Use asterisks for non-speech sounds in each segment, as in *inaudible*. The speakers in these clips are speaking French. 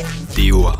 DOA.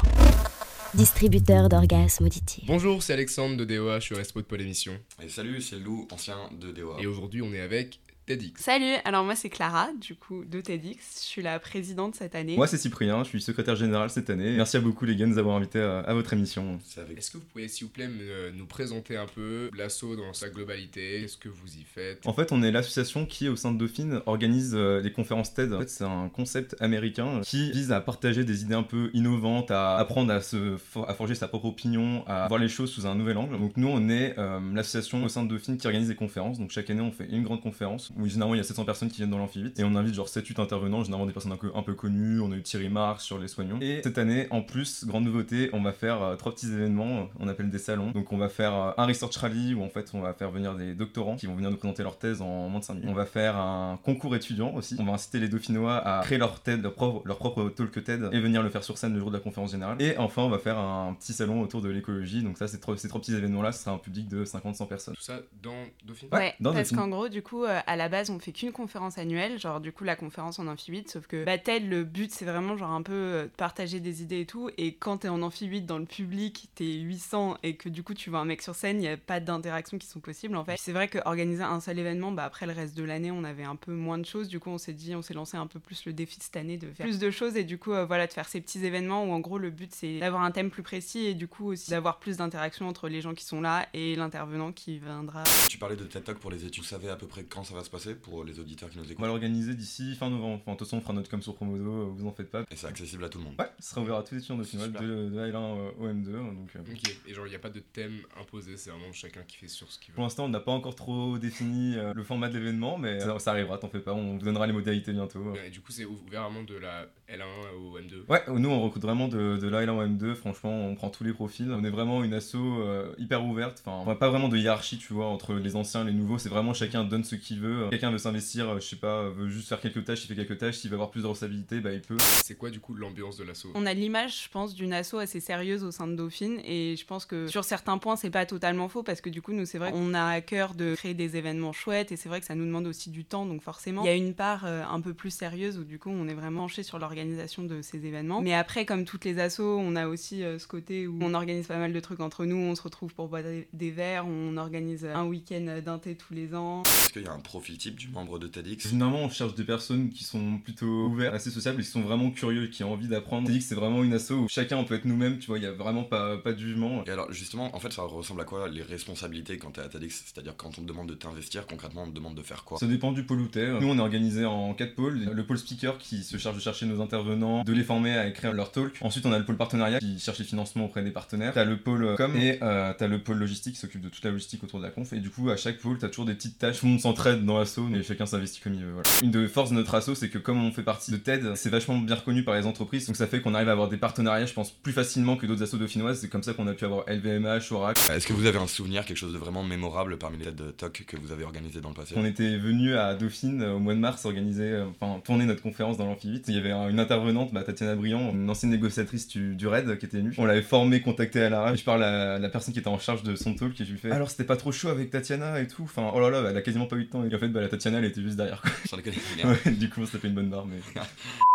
Distributeur d'orgasmes auditifs. Bonjour, c'est Alexandre de DOA, je suis respo de Pôle Émission. Et salut, c'est Lou, ancien de DOA. Et aujourd'hui, on est avec TEDx. Salut, alors moi c'est Clara, du coup de TEDx. Je suis la présidente cette année. Moi c'est Cyprien, je suis secrétaire général cette année. Merci à beaucoup les gars de nous avoir invités à, à votre émission. Avec... Est-ce que vous pouvez, s'il vous plaît, me- nous présenter un peu l'assaut dans sa globalité Qu'est-ce que vous y faites? En fait, on est l'association qui, au sein de Dauphine, organise euh, les conférences TED. En fait, c'est un concept américain qui vise à partager des idées un peu innovantes, à apprendre à, se for- à forger sa propre opinion, à voir les choses sous un nouvel angle. Donc nous, on est euh, l'association au sein de Dauphine qui organise des conférences. Donc chaque année, on fait une grande conférence où généralement il y a 700 personnes qui viennent dans l'amphibite et on invite genre 7-8 intervenants, généralement des personnes un peu, un peu connues. On a eu Thierry Marx sur les soignants. Et cette année, en plus, grande nouveauté, on va faire euh, trois petits événements, on appelle des salons. Donc on va faire euh, un research rally où en fait on va faire venir des doctorants qui vont venir nous présenter leur thèse en moins de 5 minutes. On va faire un concours étudiant aussi. On va inciter les dauphinois à créer leur TED, leur propre, leur propre talk TED et venir le faire sur scène le jour de la conférence générale. Et enfin, on va faire un petit salon autour de l'écologie. Donc ça, c'est trois- ces trois petits événements-là, ce sera un public de 50-100 personnes. Tout ça dans Dauphine? Ouais, Ouais, dans parce qu'en gros, du coup, euh, à la base, on fait qu'une conférence annuelle, genre du coup la conférence en amphibite, sauf que bah, le but c'est vraiment genre un peu euh, partager des idées et tout, et quand t'es en amphibite dans le public, t'es 800 et que du coup tu vois un mec sur scène, il y a pas d'interactions qui sont possibles en fait. C'est vrai qu'organiser un seul événement, bah après le reste de l'année, on avait un peu moins de choses, du coup on s'est dit, on s'est lancé un peu plus le défi de cette année de faire plus de choses et du coup euh, voilà de faire ces petits événements où en gros le but c'est d'avoir un thème plus précis et du coup aussi d'avoir plus d'interactions entre les gens qui sont là et l'intervenant qui viendra Tu parlais de TED Talk pour les études. À peu près quand ça va se passer pour les auditeurs qui nous On va écoutent l'organiser d'ici fin novembre. Enfin, de toute façon, on fera notre com sur Promodo, euh, vous en faites pas. Et c'est accessible à tout le monde. Ouais, ce sera ouvert à tous les étudiants dauphinois Super. de, de L1 euh, au M2. Donc, euh, Ok, et genre, il n'y a pas de thème imposé, c'est vraiment chacun qui fait sur ce qu'il Pour veut. l'instant, on n'a pas encore trop défini euh, le format de l'événement, mais ça, ça arrivera, t'en fais pas, on vous donnera les modalités bientôt. Et du coup, c'est ouvert vraiment de la L1 au M2. Ouais, nous on recrute vraiment de, de l'A1 au M2, franchement, on prend tous les profils. On est vraiment une asso euh, hyper ouverte, enfin, on a pas vraiment de hiérarchie, tu vois, entre les anciens et les nouveaux, c'est vraiment chacun donne ce qu'il veut. Quelqu'un veut s'investir, euh, je sais pas, veut juste faire quelques tâches, il fait quelques tâches, s'il veut avoir plus de responsabilités, bah il peut. C'est quoi, du coup, l'ambiance de l'assaut? On a l'image, je pense, d'une asso assez sérieuse au sein de Dauphine et je pense que sur certains points, c'est pas totalement faux parce que du coup, nous, c'est vrai qu'on a à cœur de créer des événements chouettes et c'est vrai que ça nous demande aussi du temps, donc forcément, il y a une part euh, un peu plus sérieuse où du coup, on est vraiment penché sur l'organisation de ces événements. Mais après, comme toutes les assos, on a aussi euh, ce côté où on organise pas mal de trucs entre nous, on se retrouve pour boire des, des verres, on organise un week-end d'un thé tous les ans. Est-ce qu'il y a un profil type du membre de TEDx Généralement, on cherche des personnes qui sont plutôt ouvertes, assez sociables, et qui sont vraiment curieux, qui ont envie d'apprendre. Que c'est vraiment une asso où chacun on peut être nous-mêmes, tu vois, il y a vraiment pas, pas de jugement. Et alors justement, en fait, ça ressemble à quoi les responsabilités quand t'es à TEDx C'est-à-dire quand on te demande de t'investir, concrètement, on te demande de faire quoi? Ça dépend du pôle où t'es. Nous, on est organisé en quatre pôles. Le pôle speaker qui se charge de chercher nos intervenants, de les former à écrire leur talk. Ensuite, on a le pôle partenariat qui cherche les financements auprès des partenaires. T'as le pôle euh, com et euh, t'as le pôle logistique qui s'occupe de toute la logistique autour de la conf. Et du coup, à chaque pôle, t'as toujours des petites tâches. Tout le monde s'entraide dans l'assaut, mais chacun s'investit comme il veut. Voilà. Une de forces de notre assaut, c'est que comme on fait partie de TED, c'est vachement bien reconnu par les entreprises. Donc ça fait qu'on arrive à avoir des partenariats, je pense, plus facilement que d'autres assos dauphinoises. C'est comme ça qu'on a pu avoir LVMH, Oracle. Est-ce que vous avez un souvenir, quelque chose de vraiment mémorable parmi les TED Talks que vous avez organisé dans le passé? On était venu à Dauphine euh, au mois de mars organiser, euh, enfin tourner notre conférence dans l'amphibite. Il y avait un- une intervenante, bah, Tatiana Briand, une ancienne négociatrice du, du RAID qui était venue. On l'avait formée, contactée à l'arrache. Je parle à la personne qui était en charge de son talk et je lui fais Alors c'était pas trop chaud avec Tatiana et tout? Enfin oh là là, elle a quasiment pas eu de temps. Et en fait, bah, la Tatiana elle était juste derrière. quoi. Sans déconner. *laughs* Ouais, du coup, on s'est fait une bonne barre, mais. *laughs*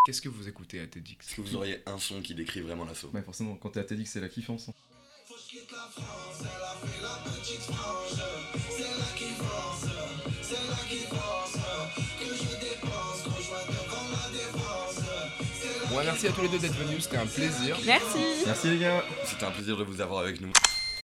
Qu'est-ce que vous écoutez à TEDx? Est-ce que vous auriez un son qui décrit vraiment l'assaut? Ouais, forcément, quand t'es à TEDx, c'est la kiffance. hein. Bon, merci à tous les deux d'être venus, c'était un plaisir. Merci Merci les gars C'était un plaisir de vous avoir avec nous.